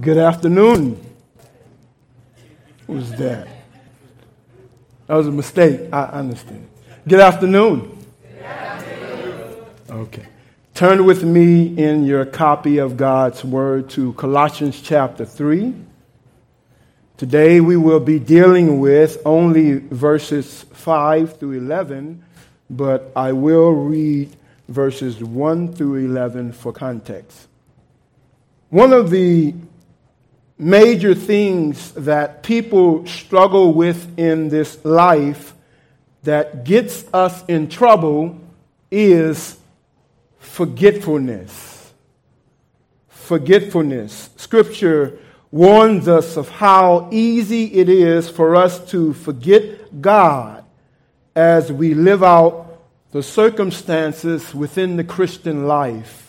Good afternoon. What was that? That was a mistake. I understand. Good afternoon. Good afternoon. Okay. Turn with me in your copy of God's Word to Colossians chapter 3. Today we will be dealing with only verses 5 through 11, but I will read verses 1 through 11 for context. One of the major things that people struggle with in this life that gets us in trouble is forgetfulness. Forgetfulness. Scripture warns us of how easy it is for us to forget God as we live out the circumstances within the Christian life.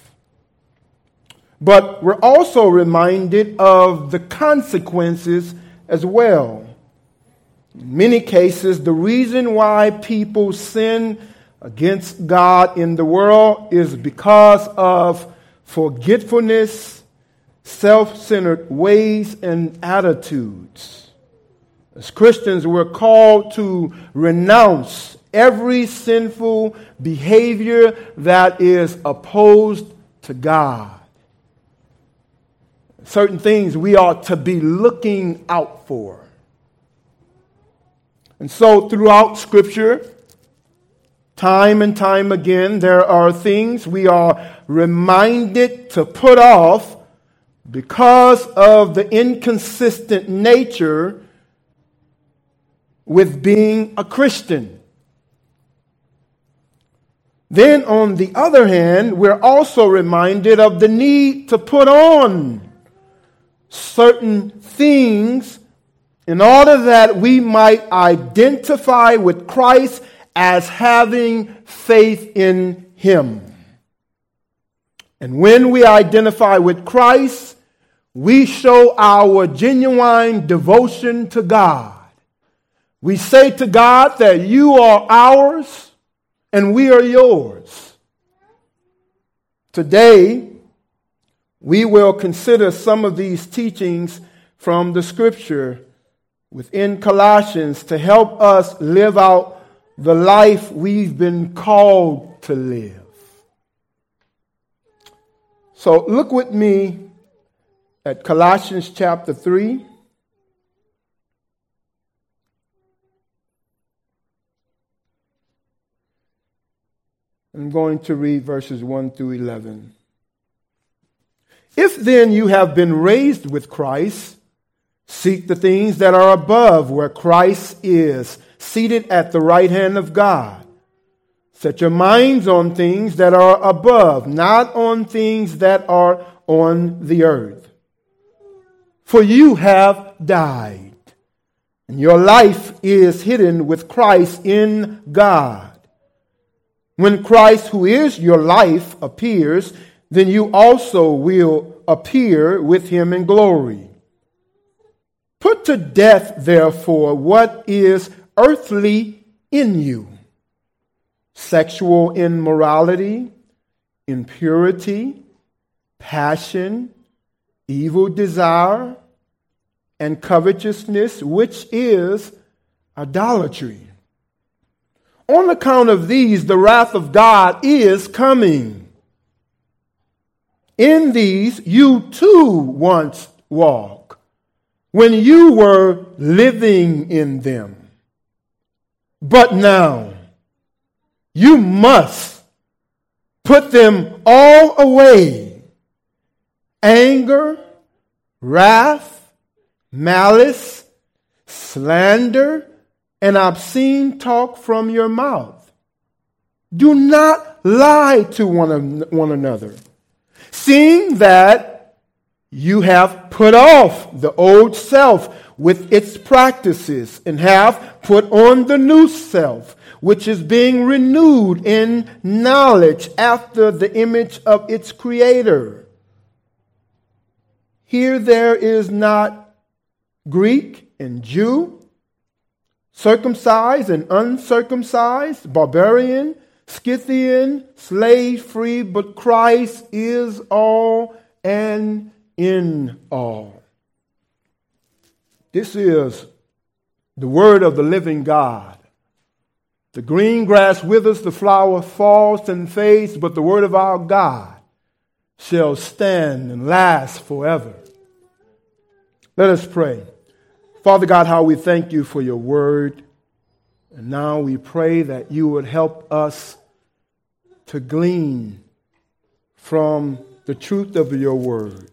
But we're also reminded of the consequences as well. In many cases, the reason why people sin against God in the world is because of forgetfulness, self centered ways, and attitudes. As Christians, we're called to renounce every sinful behavior that is opposed to God certain things we ought to be looking out for. And so, throughout Scripture, time and time again, there are things we are reminded to put off because of the inconsistent nature with being a Christian. Then, on the other hand, we're also reminded of the need to put on certain things in order that we might identify with Christ as having faith in Him. And when we identify with Christ, we show our genuine devotion to God. We say to God that you are ours and we are yours. Today, we will consider some of these teachings from the scripture within Colossians to help us live out the life we've been called to live. So look with me at Colossians chapter 3. I'm going to read verses 1 through 11. If then you have been raised with Christ, seek the things that are above where Christ is, seated at the right hand of God. Set your minds on things that are above, not on things that are on the earth. For you have died, and your life is hidden with Christ in God. When Christ, who is your life, appears, then you also will appear with him in glory. Put to death, therefore, what is earthly in you sexual immorality, impurity, passion, evil desire, and covetousness, which is idolatry. On account of these, the wrath of God is coming. In these you too once walked when you were living in them. But now you must put them all away anger, wrath, malice, slander, and obscene talk from your mouth. Do not lie to one, one another seeing that you have put off the old self with its practices and have put on the new self, which is being renewed in knowledge after the image of its creator. Here there is not Greek and Jew, circumcised and uncircumcised, barbarian, Scythian, slave free, but Christ is all and in all. This is the word of the living God. The green grass withers, the flower falls and fades, but the word of our God shall stand and last forever. Let us pray. Father God, how we thank you for your word. And now we pray that you would help us to glean from the truth of your word,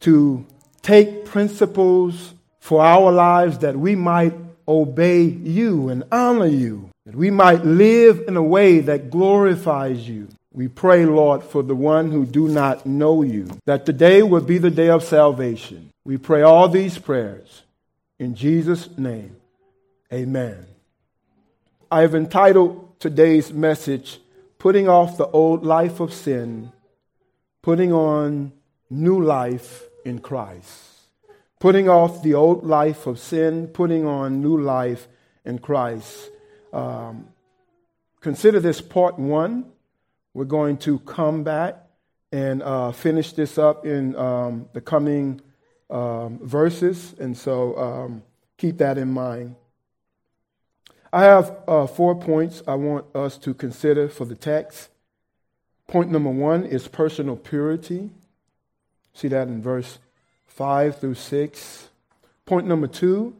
to take principles for our lives that we might obey you and honor you, that we might live in a way that glorifies you. We pray, Lord, for the one who do not know you, that today would be the day of salvation. We pray all these prayers in Jesus' name. Amen. I have entitled today's message, Putting Off the Old Life of Sin, Putting On New Life in Christ. Putting off the old life of sin, putting on new life in Christ. Um, consider this part one we're going to come back and uh, finish this up in um, the coming um, verses, and so um, keep that in mind. I have uh, four points I want us to consider for the text. Point number one is personal purity. See that in verse 5 through 6. Point number two,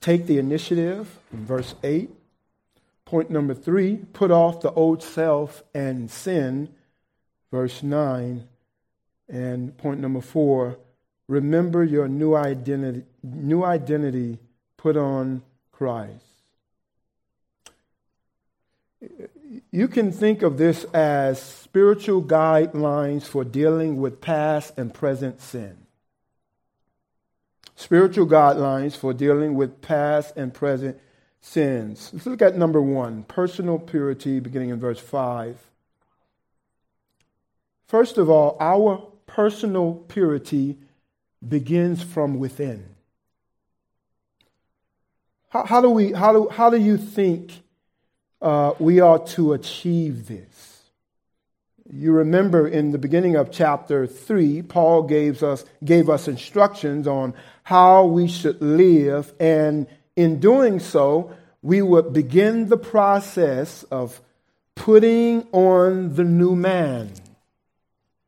take the initiative in verse 8. Point number three, put off the old self and sin, verse 9. And point number four, remember your new identity, new identity, put on Christ. You can think of this as spiritual guidelines for dealing with past and present sin. Spiritual guidelines for dealing with past and present sins. Let's look at number one personal purity, beginning in verse 5. First of all, our personal purity begins from within. How, how do, we, how, do, how do you think uh, we are to achieve this? You remember in the beginning of chapter 3, Paul gave us, gave us instructions on how we should live and in doing so, we would begin the process of putting on the new man.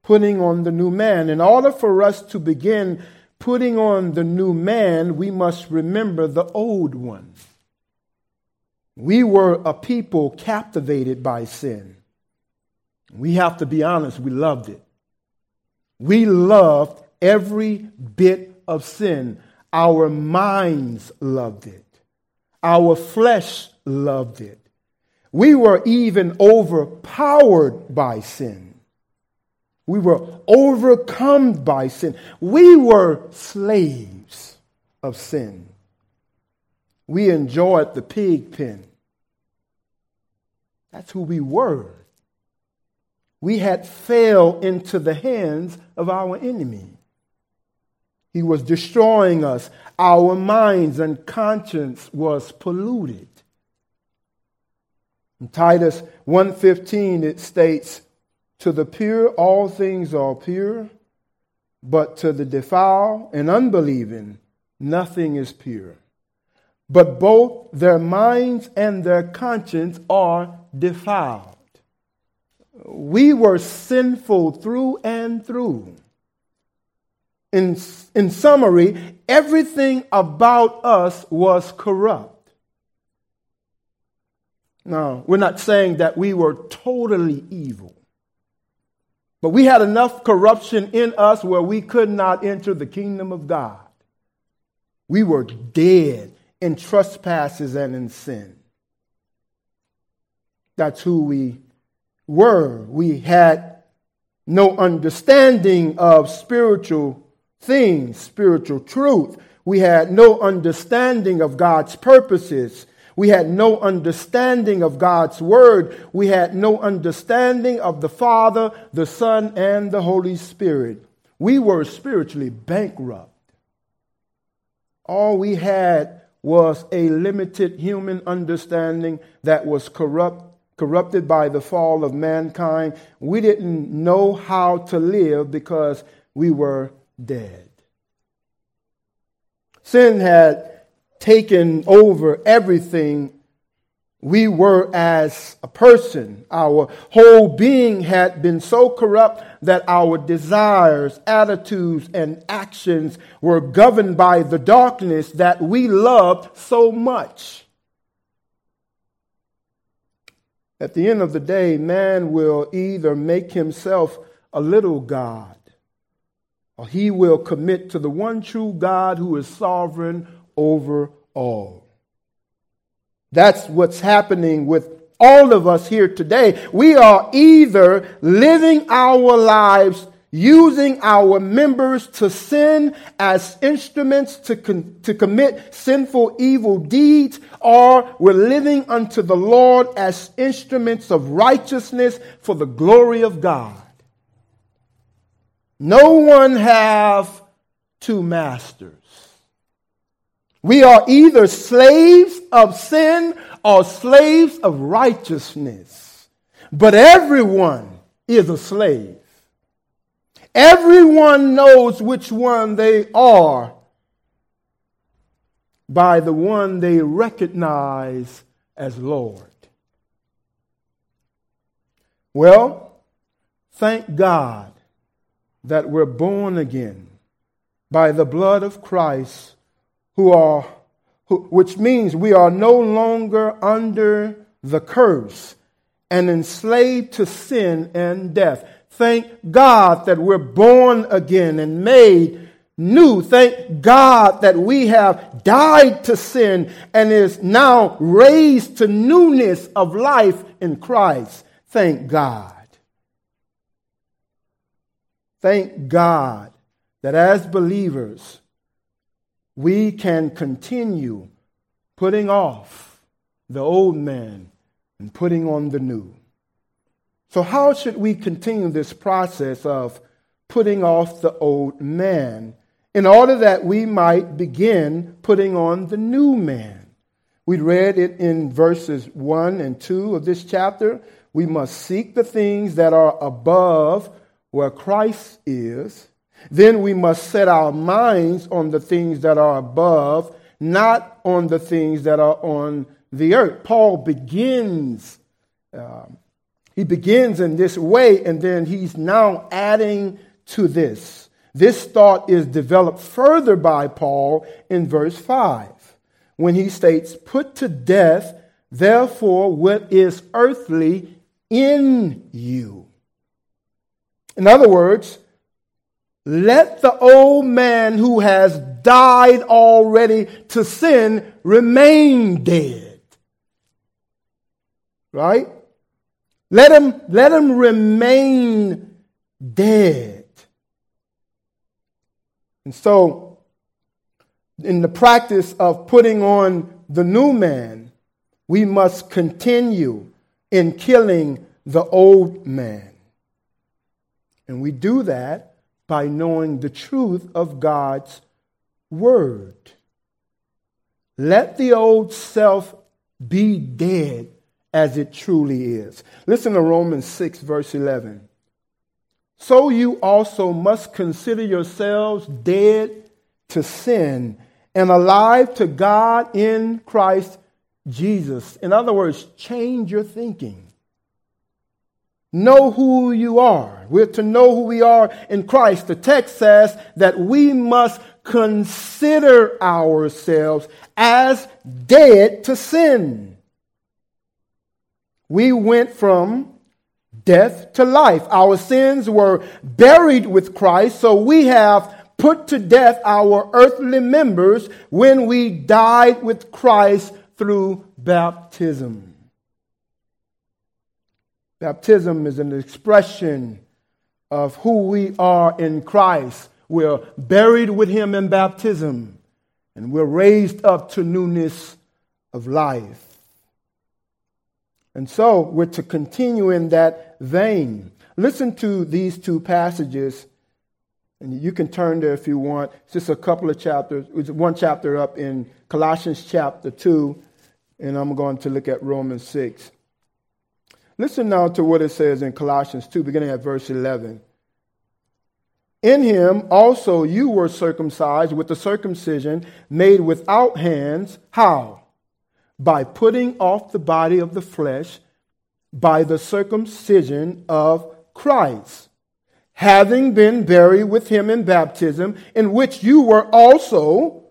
Putting on the new man. In order for us to begin putting on the new man, we must remember the old one. We were a people captivated by sin. We have to be honest, we loved it. We loved every bit of sin. Our minds loved it. Our flesh loved it. We were even overpowered by sin. We were overcome by sin. We were slaves of sin. We enjoyed the pig pen. That's who we were. We had fell into the hands of our enemy. He was destroying us. Our minds and conscience was polluted. In Titus 1:15 it states, "To the pure all things are pure, but to the defile and unbelieving nothing is pure. But both their minds and their conscience are defiled." We were sinful through and through in, in summary, everything about us was corrupt. Now, we're not saying that we were totally evil, but we had enough corruption in us where we could not enter the kingdom of God. We were dead in trespasses and in sin. That's who we were. We had no understanding of spiritual things, spiritual truth. We had no understanding of God's purposes. We had no understanding of God's word. We had no understanding of the Father, the Son, and the Holy Spirit. We were spiritually bankrupt. All we had was a limited human understanding that was corrupt, corrupted by the fall of mankind. We didn't know how to live because we were dead. Sin had taken over everything we were as a person. Our whole being had been so corrupt that our desires, attitudes, and actions were governed by the darkness that we loved so much. At the end of the day, man will either make himself a little God or he will commit to the one true God who is sovereign over all. That's what's happening with all of us here today. We are either living our lives using our members to sin as instruments to, con- to commit sinful evil deeds, or we're living unto the Lord as instruments of righteousness for the glory of God. No one have two masters. We are either slaves of sin or slaves of righteousness. But everyone is a slave. Everyone knows which one they are by the one they recognize as Lord. Well, thank God that we're born again by the blood of Christ who are, who, which means we are no longer under the curse and enslaved to sin and death. Thank God that we're born again and made new. Thank God that we have died to sin and is now raised to newness of life in Christ. Thank God. Thank God that as believers, we can continue putting off the old man and putting on the new. So, how should we continue this process of putting off the old man in order that we might begin putting on the new man? We read it in verses 1 and 2 of this chapter. We must seek the things that are above where Christ is then we must set our minds on the things that are above, not on the things that are on the earth. Paul begins, uh, he begins in this way, and then he's now adding to this. This thought is developed further by Paul in verse 5 when he states, Put to death, therefore, what is earthly in you. In other words, let the old man who has died already to sin remain dead. Right? Let him, let him remain dead. And so, in the practice of putting on the new man, we must continue in killing the old man. And we do that by knowing the truth of God's word. Let the old self be dead as it truly is. Listen to Romans 6, verse 11. So you also must consider yourselves dead to sin and alive to God in Christ Jesus. In other words, change your thinking. Know who you are. We're to know who we are in Christ. The text says that we must consider ourselves as dead to sin. We went from death to life. Our sins were buried with Christ, so we have put to death our earthly members when we died with Christ through baptism. Baptism is an expression of who we are in Christ. We're buried with him in baptism, and we're raised up to newness of life. And so we're to continue in that vein. Listen to these two passages, and you can turn there if you want. It's just a couple of chapters, it's one chapter up in Colossians chapter 2, and I'm going to look at Romans 6. Listen now to what it says in Colossians 2, beginning at verse 11. In him also you were circumcised with the circumcision made without hands. How? By putting off the body of the flesh by the circumcision of Christ, having been buried with him in baptism, in which you were also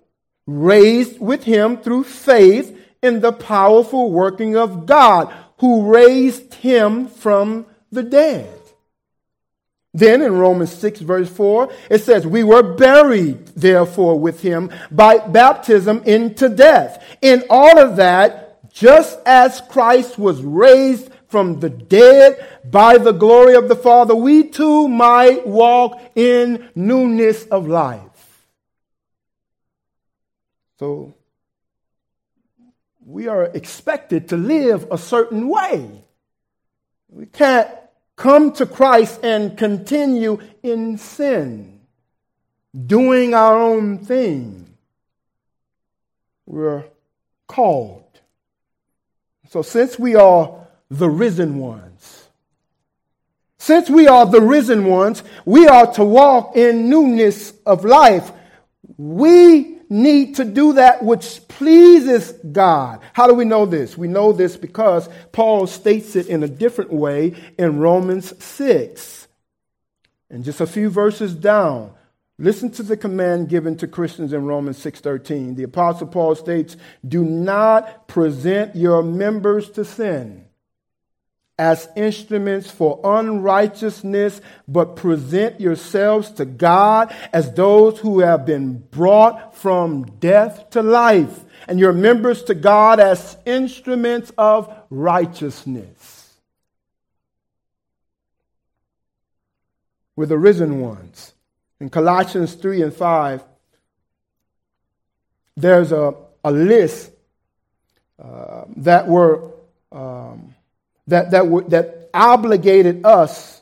raised with him through faith in the powerful working of God, who raised him from the dead. Then in Romans 6, verse 4, it says, We were buried, therefore, with him by baptism into death. In all of that, just as Christ was raised from the dead by the glory of the Father, we too might walk in newness of life. So, we are expected to live a certain way. We can't come to Christ and continue in sin, doing our own thing. We're called. So, since we are the risen ones, since we are the risen ones, we are to walk in newness of life. We need to do that which pleases God. How do we know this? We know this because Paul states it in a different way in Romans 6. And just a few verses down, listen to the command given to Christians in Romans 6:13. The apostle Paul states, "Do not present your members to sin." As instruments for unrighteousness, but present yourselves to God as those who have been brought from death to life, and your members to God as instruments of righteousness. We're the risen ones. In Colossians 3 and 5, there's a, a list uh, that were. Um, that, that, that obligated us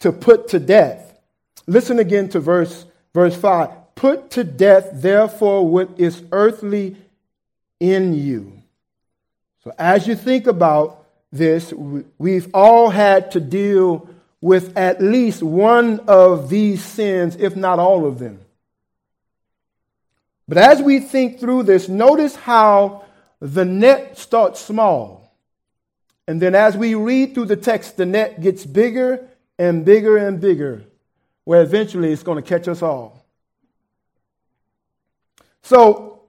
to put to death. Listen again to verse, verse 5. Put to death, therefore, what is earthly in you. So, as you think about this, we've all had to deal with at least one of these sins, if not all of them. But as we think through this, notice how the net starts small. And then as we read through the text, the net gets bigger and bigger and bigger, where eventually it's going to catch us all. So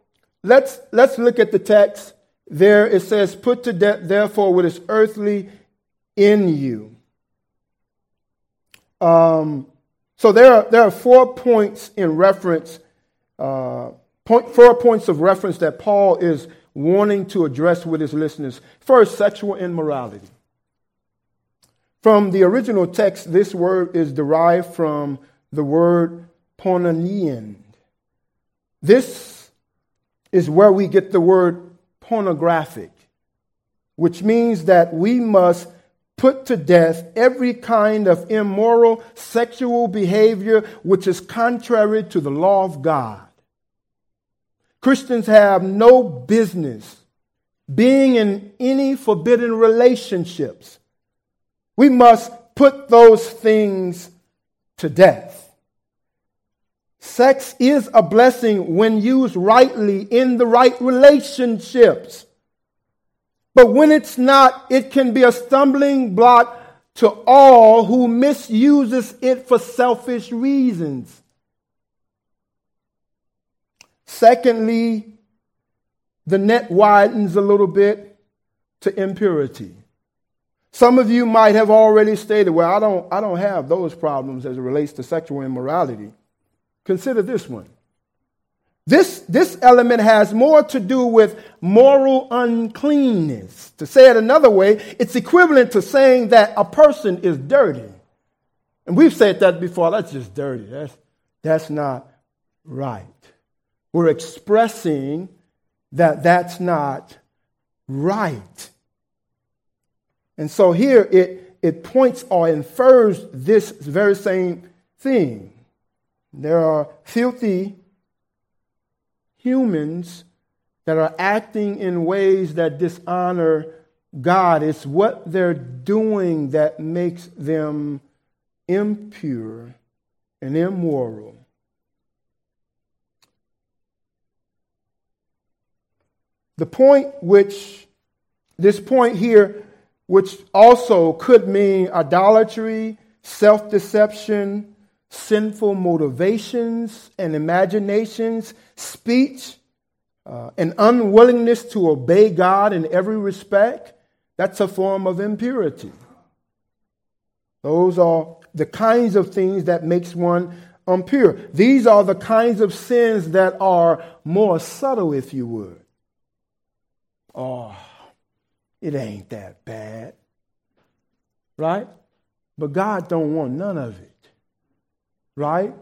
let's, let's look at the text. There it says, Put to death, therefore, what is earthly in you. Um, so there are, there are four points in reference, uh, point, four points of reference that Paul is wanting to address with his listeners. First, sexual immorality. From the original text, this word is derived from the word pornein. This is where we get the word pornographic, which means that we must put to death every kind of immoral sexual behavior which is contrary to the law of God. Christians have no business being in any forbidden relationships. We must put those things to death. Sex is a blessing when used rightly in the right relationships. But when it's not, it can be a stumbling block to all who misuses it for selfish reasons. Secondly, the net widens a little bit to impurity. Some of you might have already stated, well, I don't, I don't have those problems as it relates to sexual immorality. Consider this one. This, this element has more to do with moral uncleanness. To say it another way, it's equivalent to saying that a person is dirty. And we've said that before. That's just dirty. That's, that's not right. We're expressing that that's not right. And so here it, it points or infers this very same thing. There are filthy humans that are acting in ways that dishonor God. It's what they're doing that makes them impure and immoral. The point which, this point here, which also could mean idolatry, self deception, sinful motivations and imaginations, speech, uh, an unwillingness to obey God in every respect, that's a form of impurity. Those are the kinds of things that makes one impure. These are the kinds of sins that are more subtle, if you would. Oh, it ain't that bad. Right? But God don't want none of it. Right?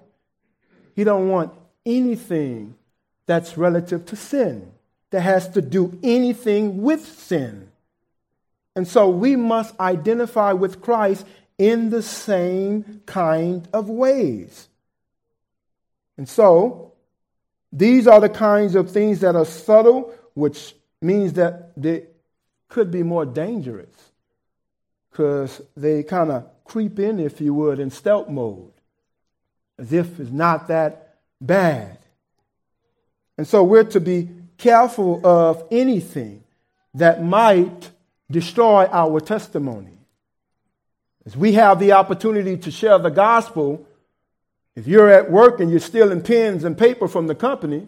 He don't want anything that's relative to sin, that has to do anything with sin. And so we must identify with Christ in the same kind of ways. And so, these are the kinds of things that are subtle, which means that they could be more dangerous because they kind of creep in, if you would, in stealth mode, as if it's not that bad. And so we're to be careful of anything that might destroy our testimony. As we have the opportunity to share the gospel, if you're at work and you're stealing pens and paper from the company,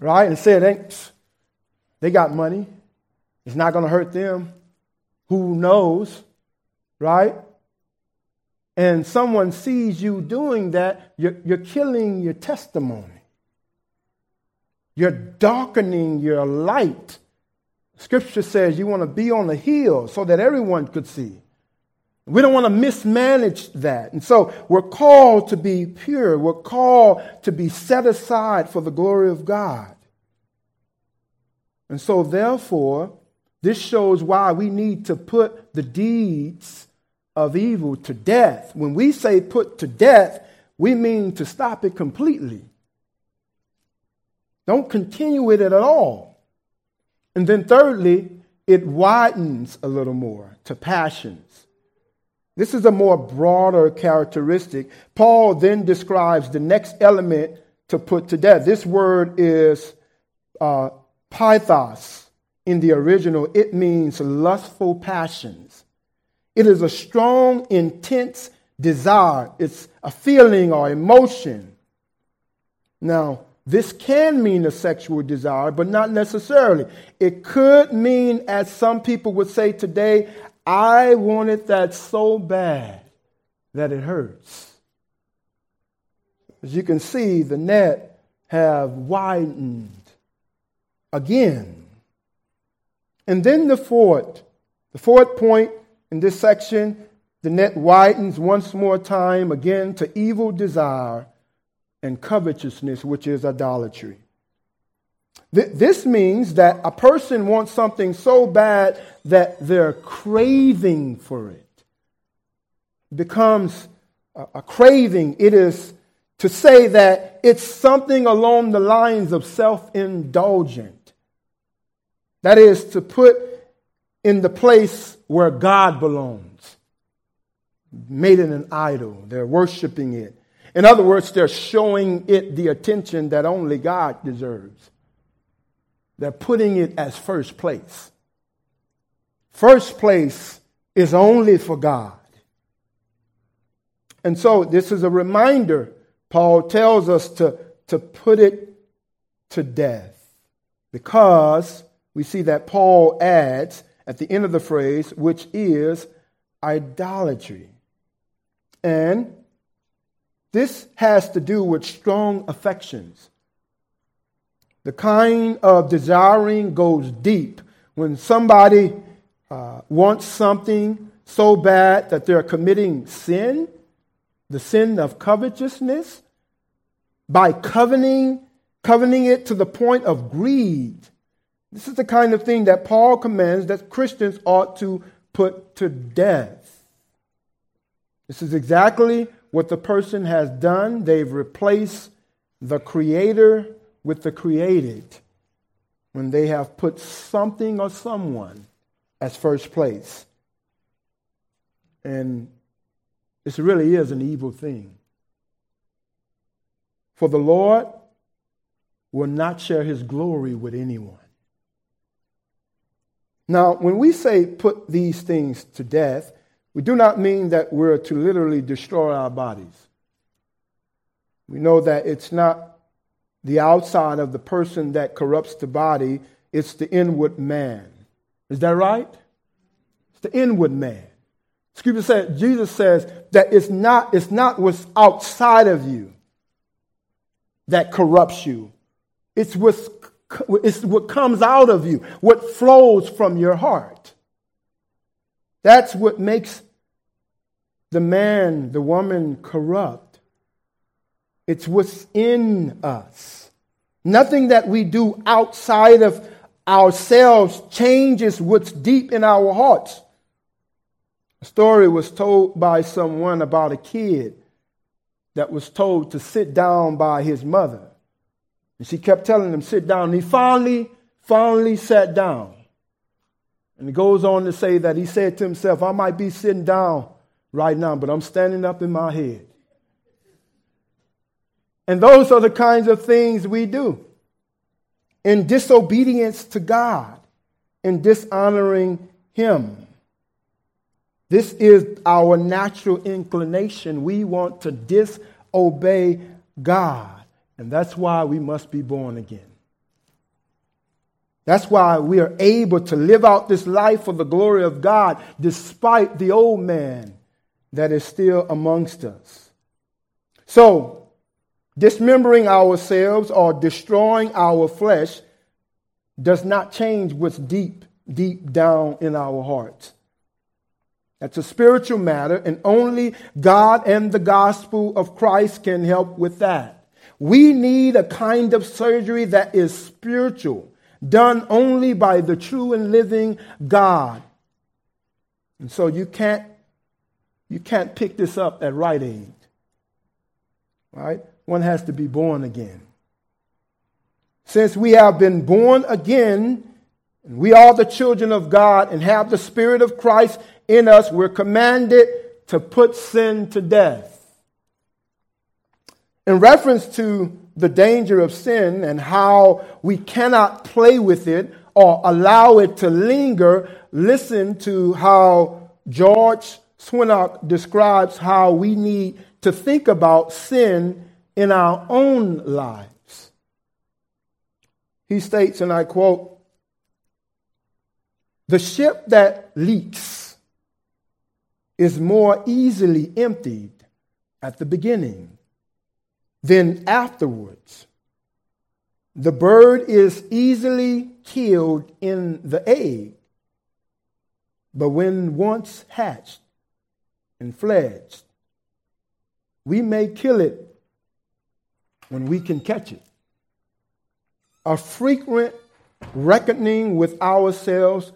right, and say, it they got money, it's not going to hurt them. Who knows, right? And someone sees you doing that, you're, you're killing your testimony. You're darkening your light. Scripture says you want to be on the hill so that everyone could see. We don't want to mismanage that. And so we're called to be pure. We're called to be set aside for the glory of God. And so, therefore, this shows why we need to put the deeds of evil to death. When we say put to death, we mean to stop it completely. Don't continue with it at all. And then, thirdly, it widens a little more to passions. This is a more broader characteristic. Paul then describes the next element to put to death. This word is uh, pythos in the original. It means lustful passions. It is a strong, intense desire. It's a feeling or emotion. Now, this can mean a sexual desire, but not necessarily. It could mean, as some people would say today, I wanted that so bad that it hurts. As you can see, the net have widened again. And then the fourth, the fourth point in this section, the net widens once more time again to evil desire and covetousness, which is idolatry. This means that a person wants something so bad that their craving for it becomes a craving. It is to say that it's something along the lines of self indulgent. That is to put in the place where God belongs, made it an idol. They're worshiping it. In other words, they're showing it the attention that only God deserves. They're putting it as first place. First place is only for God. And so this is a reminder. Paul tells us to, to put it to death because we see that Paul adds at the end of the phrase, which is idolatry. And this has to do with strong affections. The kind of desiring goes deep. When somebody uh, wants something so bad that they're committing sin, the sin of covetousness, by coveting, coveting it to the point of greed. This is the kind of thing that Paul commands that Christians ought to put to death. This is exactly what the person has done. They've replaced the creator with the created when they have put something or someone as first place. And this really is an evil thing. For the Lord will not share his glory with anyone. Now, when we say put these things to death, we do not mean that we're to literally destroy our bodies. We know that it's not the outside of the person that corrupts the body, it's the inward man. Is that right? It's the inward man. Scripture says, Jesus says that it's not, it's not what's outside of you that corrupts you. It's, what's, it's what comes out of you, what flows from your heart. That's what makes the man, the woman corrupt. It's what's in us. Nothing that we do outside of ourselves changes what's deep in our hearts. A story was told by someone about a kid that was told to sit down by his mother. And she kept telling him, sit down. And he finally, finally sat down. And he goes on to say that he said to himself, I might be sitting down right now, but I'm standing up in my head. And those are the kinds of things we do in disobedience to God, in dishonoring Him. This is our natural inclination. We want to disobey God. And that's why we must be born again. That's why we are able to live out this life for the glory of God despite the old man that is still amongst us. So, dismembering ourselves or destroying our flesh does not change what's deep, deep down in our hearts. That's a spiritual matter, and only God and the gospel of Christ can help with that. We need a kind of surgery that is spiritual, done only by the true and living God. And so you can't you can't pick this up at Rite Aid. Right? One has to be born again. Since we have been born again, and we are the children of God and have the Spirit of Christ in us, we're commanded to put sin to death. In reference to the danger of sin and how we cannot play with it or allow it to linger, listen to how George Swinnock describes how we need to think about sin in our own lives. He states, and I quote, the ship that leaks is more easily emptied at the beginning than afterwards. The bird is easily killed in the egg, but when once hatched and fledged, we may kill it when we can catch it. A frequent reckoning with ourselves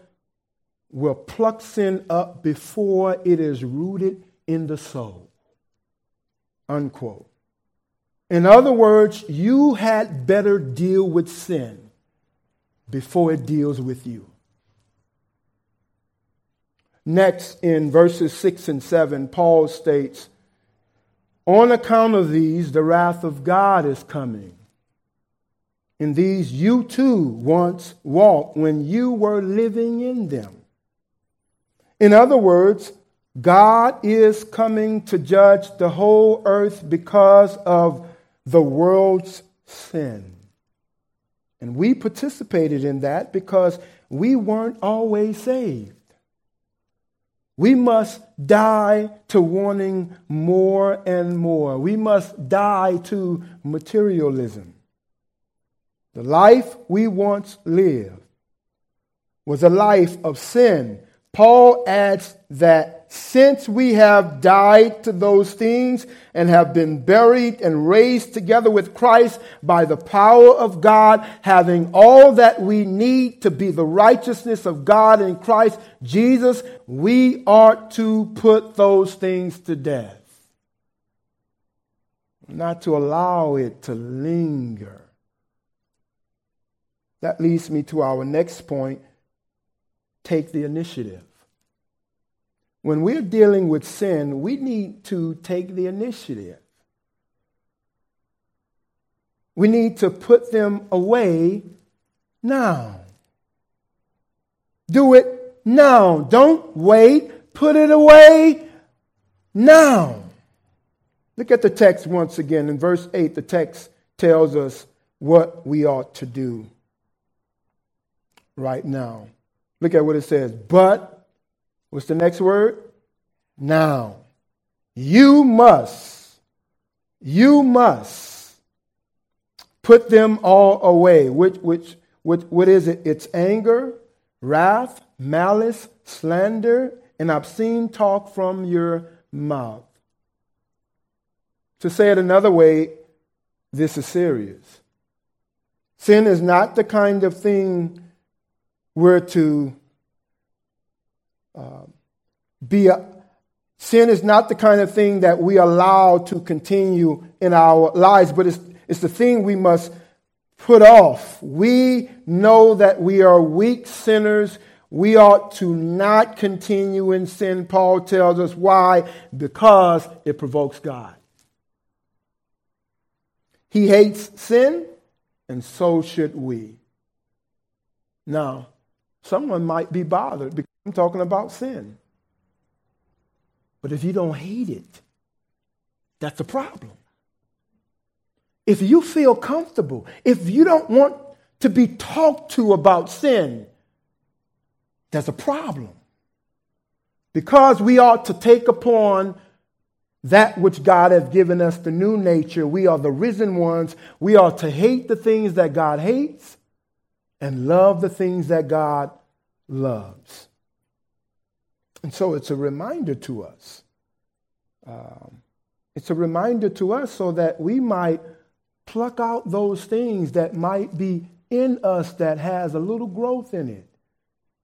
will pluck sin up before it is rooted in the soul. Unquote. In other words, you had better deal with sin before it deals with you. Next, in verses 6 and 7, Paul states, On account of these, the wrath of God is coming. In these you too once walked when you were living in them. In other words, God is coming to judge the whole earth because of the world's sin. And we participated in that because we weren't always saved. We must die to wanting more and more. We must die to materialism. The life we once lived was a life of sin. Paul adds that since we have died to those things and have been buried and raised together with Christ by the power of God, having all that we need to be the righteousness of God in Christ Jesus, we are to put those things to death. Not to allow it to linger. That leads me to our next point take the initiative. When we're dealing with sin, we need to take the initiative. we need to put them away now. Do it now. Don't wait. Put it away now. Look at the text once again. In verse 8, the text tells us what we ought to do right now. Look at what it says. But, what's the next word? Now. You must, you must put them all away. Which, which, which, what is it? It's anger, wrath, malice, slander, and obscene talk from your mouth. To say it another way, this is serious. Sin is not the kind of thing we're to be. A, sin is not the kind of thing that we allow to continue in our lives, but it's, it's the thing we must put off. We know that we are weak sinners. We ought to not continue in sin. Paul tells us why? Because it provokes God. He hates sin, and so should we. Now, someone might be bothered because I'm talking about sin. But if you don't hate it, that's a problem. If you feel comfortable, if you don't want to be talked to about sin, there's a problem. Because we ought to take upon that which God has given us, the new nature. We are the risen ones. We are to hate the things that God hates and love the things that God loves. And so it's a reminder to us. Um, it's a reminder to us so that we might pluck out those things that might be in us that has a little growth in it.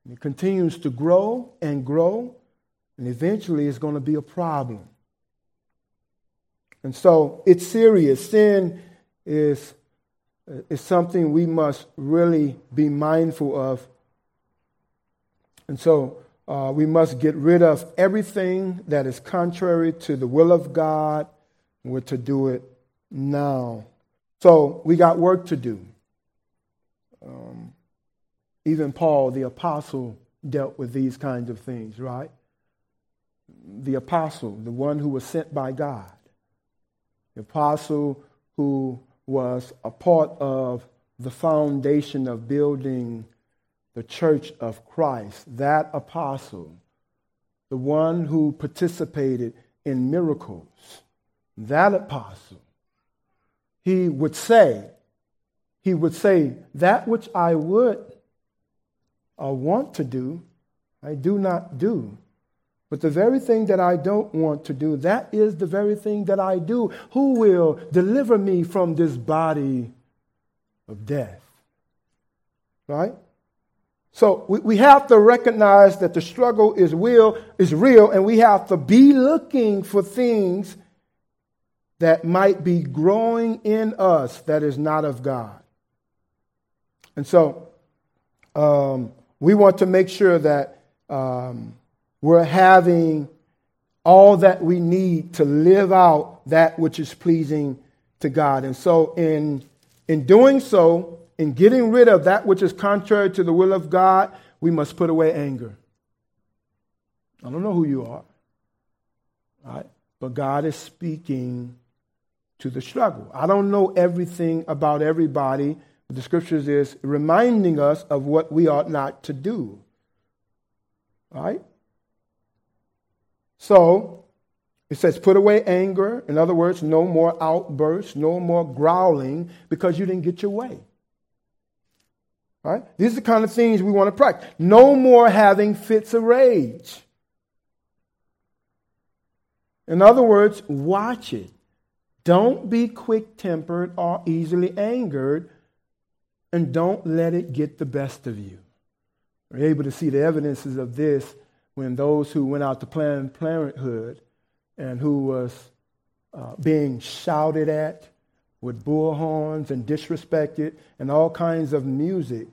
And it continues to grow and grow, and eventually it's going to be a problem. And so it's serious. Sin is, is something we must really be mindful of. And so uh, we must get rid of everything that is contrary to the will of God. We're to do it now. So we got work to do. Um, even Paul, the apostle, dealt with these kinds of things, right? The apostle, the one who was sent by God the apostle who was a part of the foundation of building the church of Christ, that apostle, the one who participated in miracles, that apostle, he would say, he would say, that which I would or want to do, I do not do. But the very thing that I don't want to do, that is the very thing that I do. Who will deliver me from this body of death? Right? So we, we have to recognize that the struggle is real, is real, and we have to be looking for things that might be growing in us that is not of God. And so um, we want to make sure that um, we're having all that we need to live out that which is pleasing to God. And so, in, in doing so, in getting rid of that which is contrary to the will of God, we must put away anger. I don't know who you are, right? But God is speaking to the struggle. I don't know everything about everybody, the scriptures is reminding us of what we ought not to do. Right? So it says, put away anger. In other words, no more outbursts, no more growling because you didn't get your way. Right? These are the kind of things we want to practice. No more having fits of rage. In other words, watch it. Don't be quick tempered or easily angered, and don't let it get the best of you. We're able to see the evidences of this when those who went out to Planned Parenthood and who was uh, being shouted at with bullhorns and disrespected and all kinds of music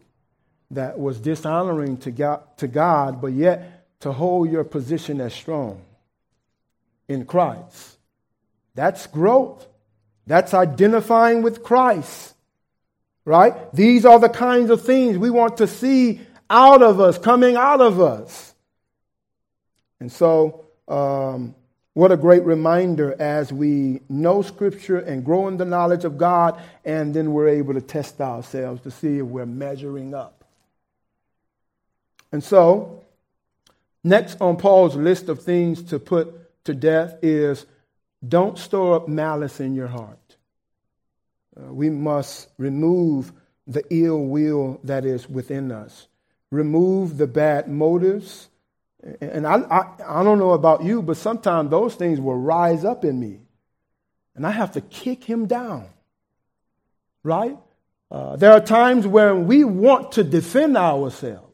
that was dishonoring to God, to God, but yet to hold your position as strong in Christ. That's growth. That's identifying with Christ. Right? These are the kinds of things we want to see out of us, coming out of us. And so, um, what a great reminder as we know Scripture and grow in the knowledge of God, and then we're able to test ourselves to see if we're measuring up. And so, next on Paul's list of things to put to death is don't store up malice in your heart. Uh, we must remove the ill will that is within us, remove the bad motives and I, I, I don't know about you, but sometimes those things will rise up in me. And I have to kick him down. Right? Uh, there are times when we want to defend ourselves.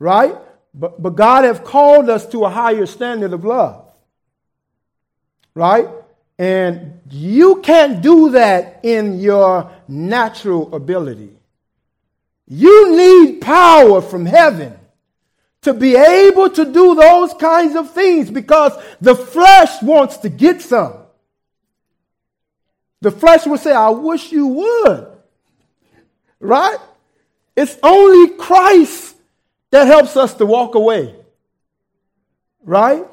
Right? But, but God has called us to a higher standard of love. Right? And you can't do that in your natural ability. You need power from heaven to be able to do those kinds of things because the flesh wants to get some. The flesh will say, I wish you would. Right? It's only Christ that helps us to walk away. Right?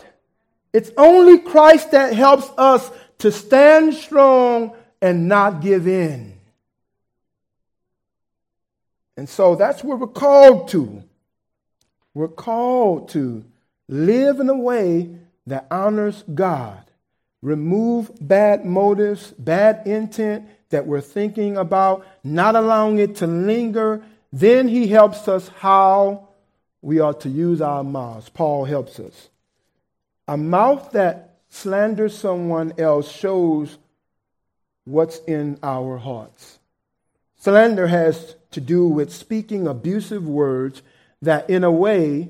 It's only Christ that helps us to stand strong and not give in. And so that's what we're called to. We're called to live in a way that honors God. Remove bad motives, bad intent that we're thinking about, not allowing it to linger. Then he helps us how we ought to use our mouths. Paul helps us. A mouth that slanders someone else shows what's in our hearts. Slander has to do with speaking abusive words that in a way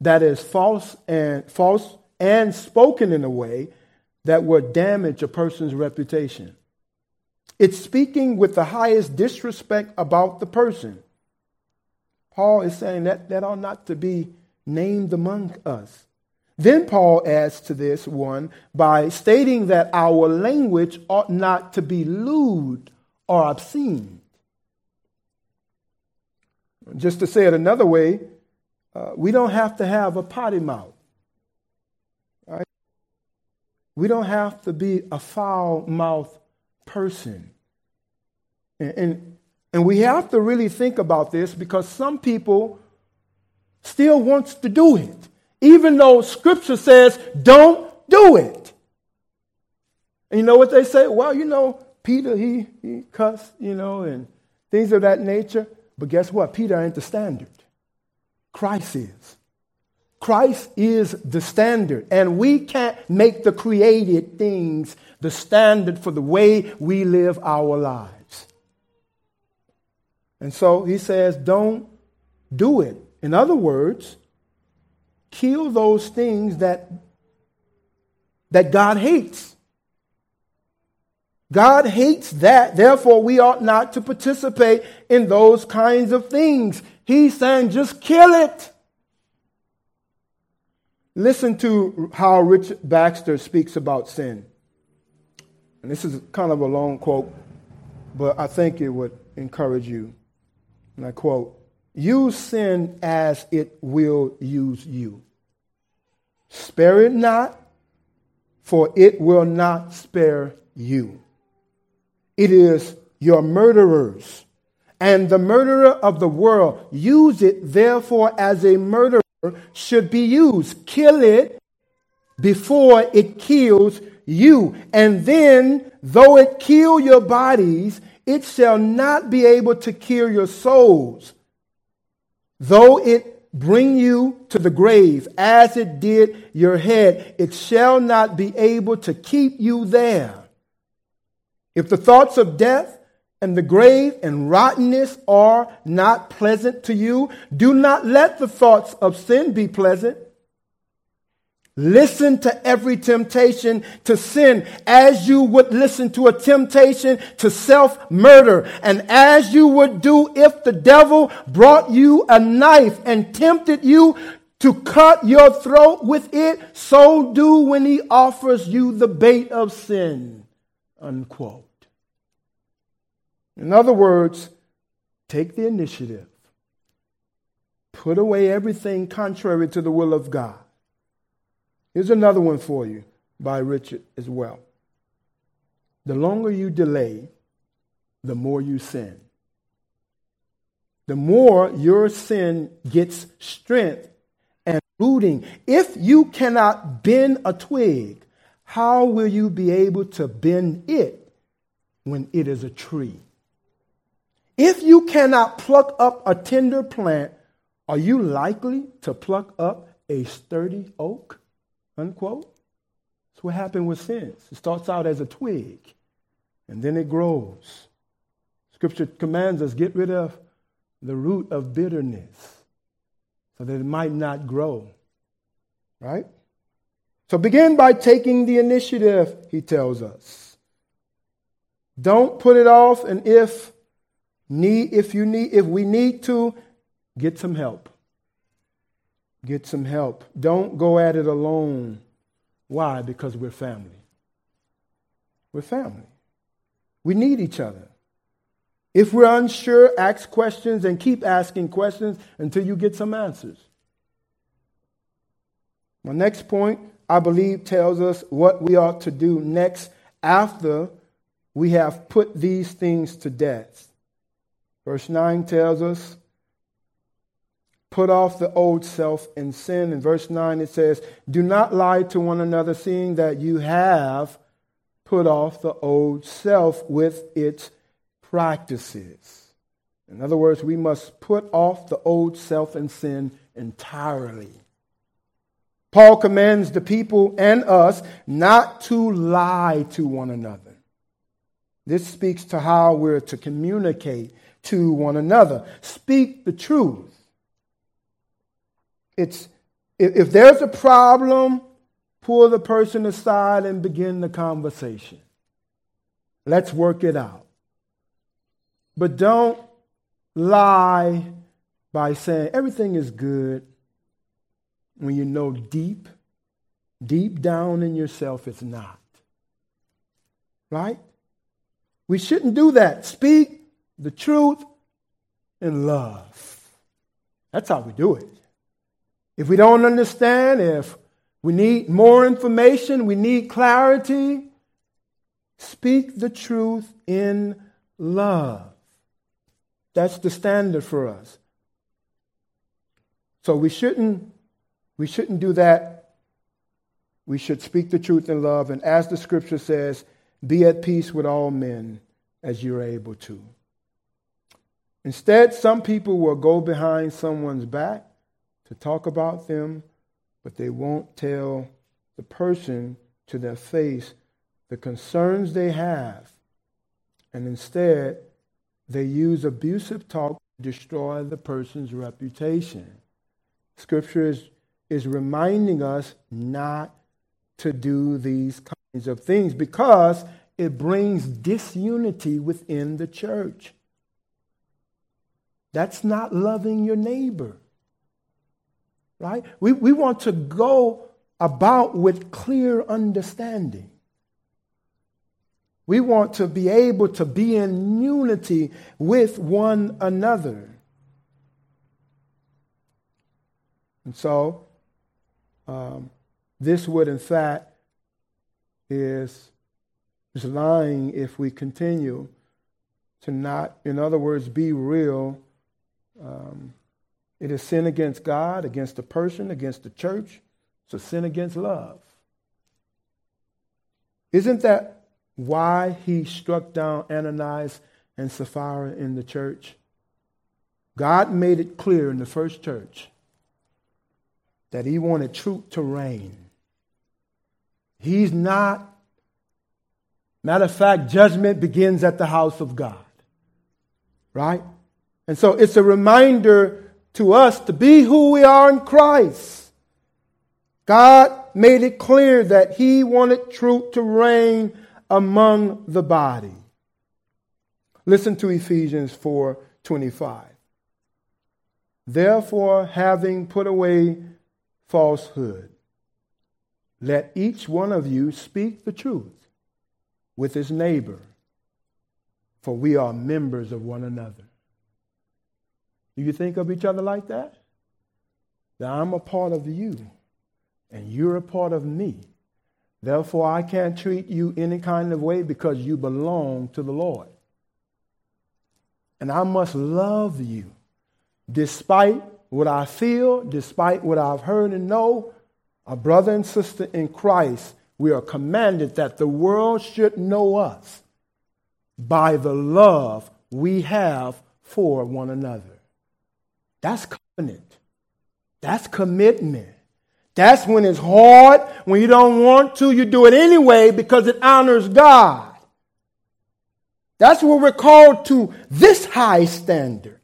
that is false and false and spoken in a way that would damage a person's reputation. It's speaking with the highest disrespect about the person. Paul is saying that that ought not to be named among us. Then Paul adds to this one by stating that our language ought not to be lewd or obscene. Just to say it another way, uh, we don't have to have a potty mouth. Right? We don't have to be a foul mouth person. And, and, and we have to really think about this because some people still wants to do it, even though scripture says don't do it. And you know what they say? Well, you know, Peter, he, he cussed, you know, and things of that nature. But guess what? Peter ain't the standard. Christ is. Christ is the standard, and we can't make the created things the standard for the way we live our lives. And so he says, don't do it. In other words, kill those things that, that God hates. God hates that. Therefore, we ought not to participate in those kinds of things. He's saying, just kill it. Listen to how Rich Baxter speaks about sin. And this is kind of a long quote, but I think it would encourage you. And I quote Use sin as it will use you. Spare it not, for it will not spare you. It is your murderers and the murderer of the world. Use it, therefore, as a murderer should be used. Kill it before it kills you. And then, though it kill your bodies, it shall not be able to kill your souls. Though it bring you to the grave as it did your head, it shall not be able to keep you there. If the thoughts of death and the grave and rottenness are not pleasant to you, do not let the thoughts of sin be pleasant. Listen to every temptation to sin as you would listen to a temptation to self murder, and as you would do if the devil brought you a knife and tempted you to cut your throat with it, so do when he offers you the bait of sin. Unquote. In other words, take the initiative. Put away everything contrary to the will of God. Here's another one for you by Richard as well. The longer you delay, the more you sin. The more your sin gets strength and rooting. If you cannot bend a twig, how will you be able to bend it when it is a tree? If you cannot pluck up a tender plant, are you likely to pluck up a sturdy oak? Unquote. That's what happened with sins. It starts out as a twig, and then it grows. Scripture commands us get rid of the root of bitterness so that it might not grow. Right? So begin by taking the initiative, he tells us. Don't put it off, and if need if you need if we need to, get some help. Get some help. Don't go at it alone. Why? Because we're family. We're family. We need each other. If we're unsure, ask questions and keep asking questions until you get some answers. My next point, I believe, tells us what we ought to do next after we have put these things to death. Verse 9 tells us, put off the old self and sin. In verse 9 it says, Do not lie to one another, seeing that you have put off the old self with its practices. In other words, we must put off the old self and sin entirely. Paul commands the people and us not to lie to one another. This speaks to how we're to communicate to one another. Speak the truth. It's if there's a problem, pull the person aside and begin the conversation. Let's work it out. But don't lie by saying everything is good when you know deep, deep down in yourself it's not. Right? We shouldn't do that. Speak the truth in love. That's how we do it. If we don't understand, if we need more information, we need clarity, speak the truth in love. That's the standard for us. So we shouldn't we shouldn't do that. We should speak the truth in love and as the scripture says, be at peace with all men as you're able to. Instead, some people will go behind someone's back to talk about them, but they won't tell the person to their face the concerns they have. And instead, they use abusive talk to destroy the person's reputation. Scripture is, is reminding us not to do these kinds of things because it brings disunity within the church. That's not loving your neighbor. Right? We, we want to go about with clear understanding. We want to be able to be in unity with one another. And so, um, this would, in fact, is, is lying if we continue to not, in other words, be real um, it is sin against God, against the person, against the church. It's a sin against love. Isn't that why he struck down Ananias and Sapphira in the church? God made it clear in the first church that he wanted truth to reign. He's not, matter of fact, judgment begins at the house of God. Right? And so it's a reminder to us to be who we are in Christ. God made it clear that He wanted truth to reign among the body. Listen to Ephesians 4 25. Therefore, having put away falsehood, let each one of you speak the truth with his neighbor for we are members of one another. Do you think of each other like that? That I'm a part of you and you're a part of me. Therefore, I can't treat you any kind of way because you belong to the Lord. And I must love you despite what I feel, despite what I've heard and know. A brother and sister in Christ, we are commanded that the world should know us by the love we have for one another. That's covenant. That's commitment. That's when it's hard, when you don't want to, you do it anyway because it honors God. That's what we're called to this high standard.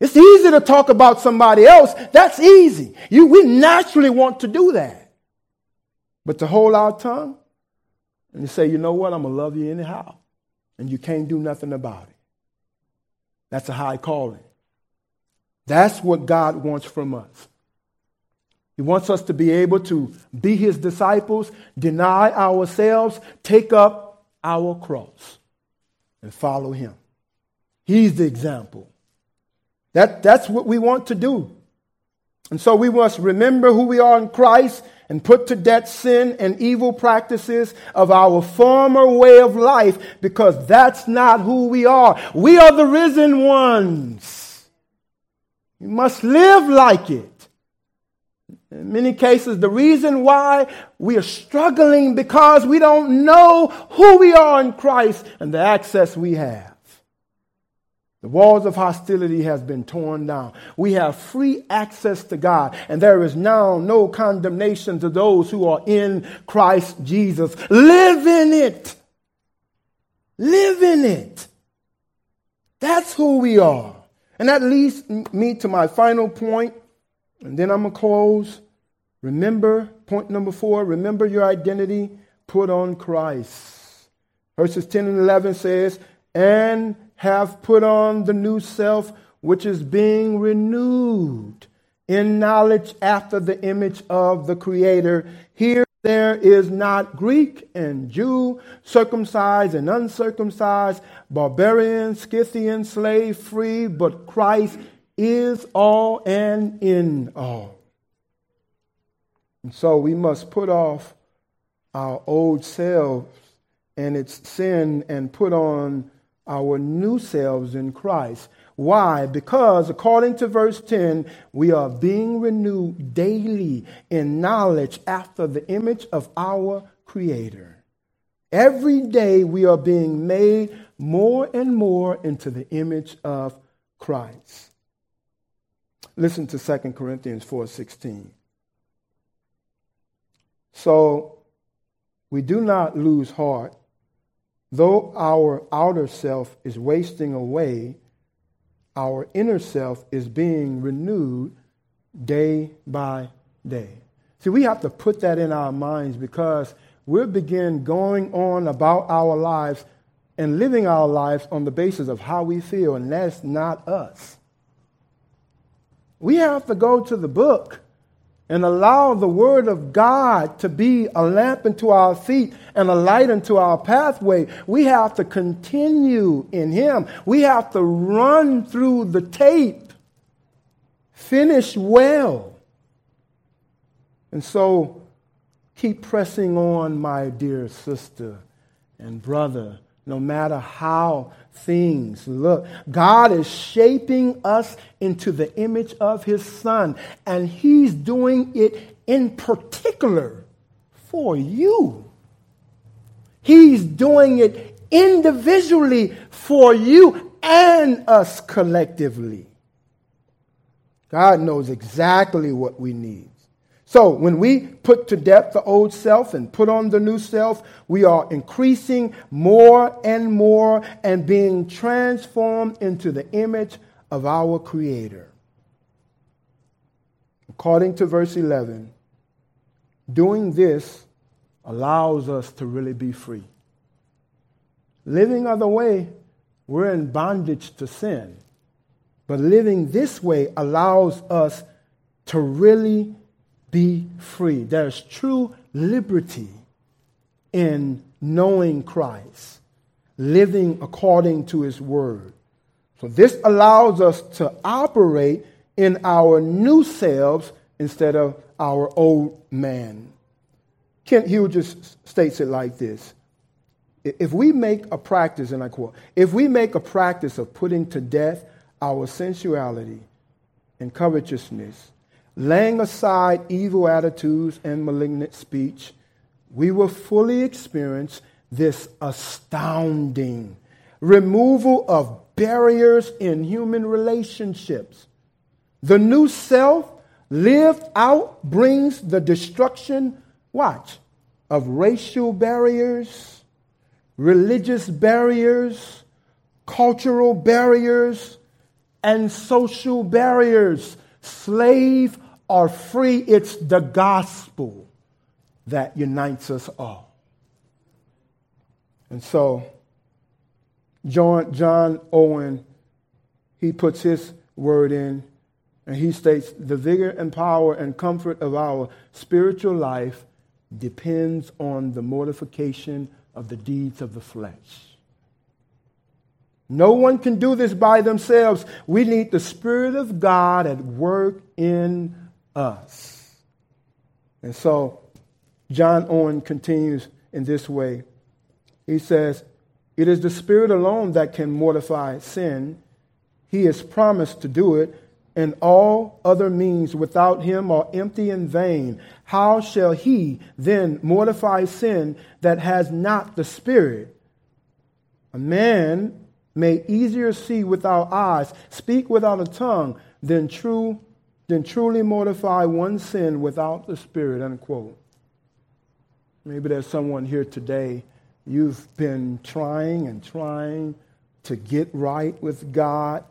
It's easy to talk about somebody else. That's easy. You, we naturally want to do that. But to hold our tongue and to say, you know what, I'm going to love you anyhow. And you can't do nothing about it. That's a high calling. That's what God wants from us. He wants us to be able to be his disciples, deny ourselves, take up our cross, and follow him. He's the example. That, that's what we want to do. And so we must remember who we are in Christ and put to death sin and evil practices of our former way of life because that's not who we are. We are the risen ones. We must live like it. In many cases, the reason why we are struggling because we don't know who we are in Christ and the access we have. The walls of hostility has been torn down. We have free access to God, and there is now no condemnation to those who are in Christ Jesus. Live in it. Live in it. That's who we are. And that leads me to my final point and then I'm going to close. Remember, point number four, remember your identity, put on Christ. Verses 10 and 11 says, and have put on the new self, which is being renewed in knowledge after the image of the Creator. Here there is not Greek and Jew, circumcised and uncircumcised, barbarian, Scythian, slave free, but Christ is all and in all. And so we must put off our old selves and its sin and put on our new selves in Christ. Why? Because according to verse 10, we are being renewed daily in knowledge after the image of our Creator. Every day we are being made more and more into the image of Christ. Listen to 2 Corinthians 4:16. So we do not lose heart, though our outer self is wasting away, our inner self is being renewed day by day. See, we have to put that in our minds because we'll begin going on about our lives and living our lives on the basis of how we feel, and that's not us. We have to go to the book and allow the Word of God to be a lamp unto our feet and a light unto our pathway. We have to continue in Him. We have to run through the tape, finish well. And so keep pressing on, my dear sister and brother, no matter how things look. God is shaping us into the image of His Son, and He's doing it in particular for you. He's doing it individually for you and us collectively. God knows exactly what we need. So when we put to death the old self and put on the new self, we are increasing more and more and being transformed into the image of our Creator. According to verse 11, doing this allows us to really be free. Living other way, we're in bondage to sin. But living this way allows us to really be free. There's true liberty in knowing Christ. living according to his word. So this allows us to operate in our new selves instead of our old man. Kent Hughes states it like this. If we make a practice, and I quote, if we make a practice of putting to death our sensuality and covetousness, laying aside evil attitudes and malignant speech, we will fully experience this astounding removal of barriers in human relationships. The new self lived out brings the destruction, watch, of racial barriers, religious barriers, cultural barriers, and social barriers. Slave or free, it's the gospel that unites us all. And so, John, John Owen, he puts his word in, and he states the vigor and power and comfort of our spiritual life depends on the mortification of the deeds of the flesh. No one can do this by themselves. We need the Spirit of God at work in us. And so, John Owen continues in this way. He says, It is the Spirit alone that can mortify sin. He has promised to do it, and all other means without him are empty and vain. How shall he then mortify sin that has not the Spirit? A man may easier see without eyes, speak without a tongue, than true than truly mortify one sin without the Spirit. Unquote. Maybe there's someone here today, you've been trying and trying to get right with God.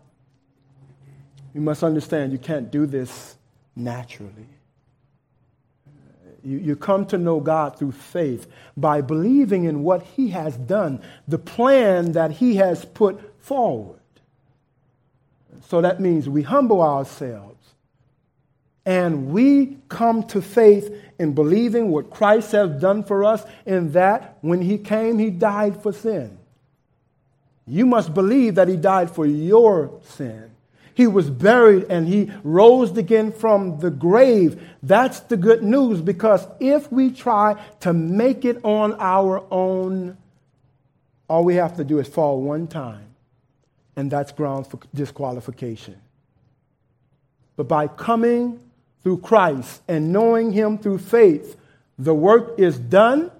You must understand you can't do this naturally. You, you come to know God through faith by believing in what He has done, the plan that He has put forward. So that means we humble ourselves and we come to faith in believing what Christ has done for us, in that when He came, He died for sin. You must believe that He died for your sin. He was buried and He rose again from the grave. That's the good news because if we try to make it on our own, all we have to do is fall one time, and that's grounds for disqualification. But by coming through Christ and knowing him through faith, the work is done.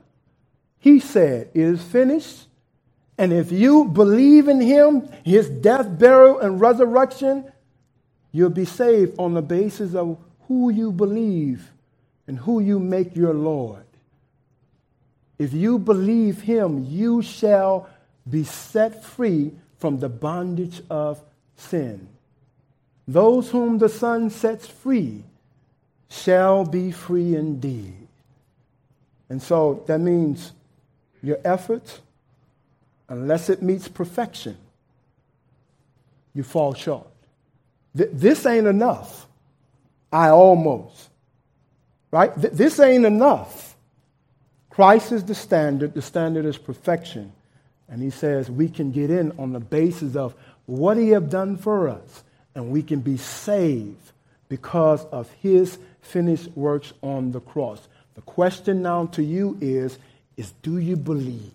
He said, It is finished. And if you believe in him, his death, burial, and resurrection, you'll be saved on the basis of who you believe and who you make your Lord. If you believe him, you shall be set free from the bondage of sin. Those whom the Son sets free shall be free indeed. And so that means your effort, unless it meets perfection, you fall short. Th- this ain't enough. I almost. Right? Th- this ain't enough. Christ is the standard. The standard is perfection. And he says we can get in on the basis of what he have done for us. And we can be saved because of his finished works on the cross. The question now to you is, is do you believe?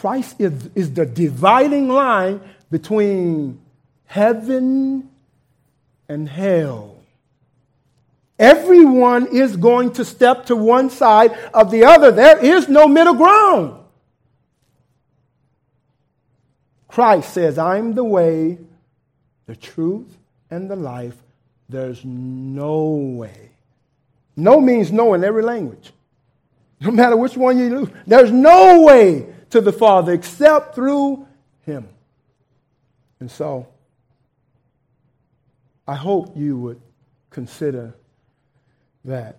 Christ is, is the dividing line between heaven and hell. Everyone is going to step to one side of the other. There is no middle ground. Christ says, I'm the way, the truth, and the life. There's no way. No means no in every language. No matter which one you use, there's no way to the Father except through Him. And so, I hope you would consider that.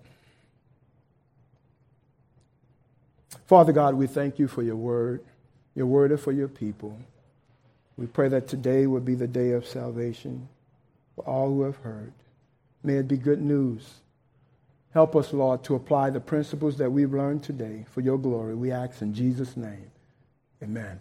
Father God, we thank you for your word. Your word for your people. We pray that today would be the day of salvation for all who have heard. May it be good news. Help us, Lord, to apply the principles that we've learned today for your glory. We ask in Jesus' name. Amen.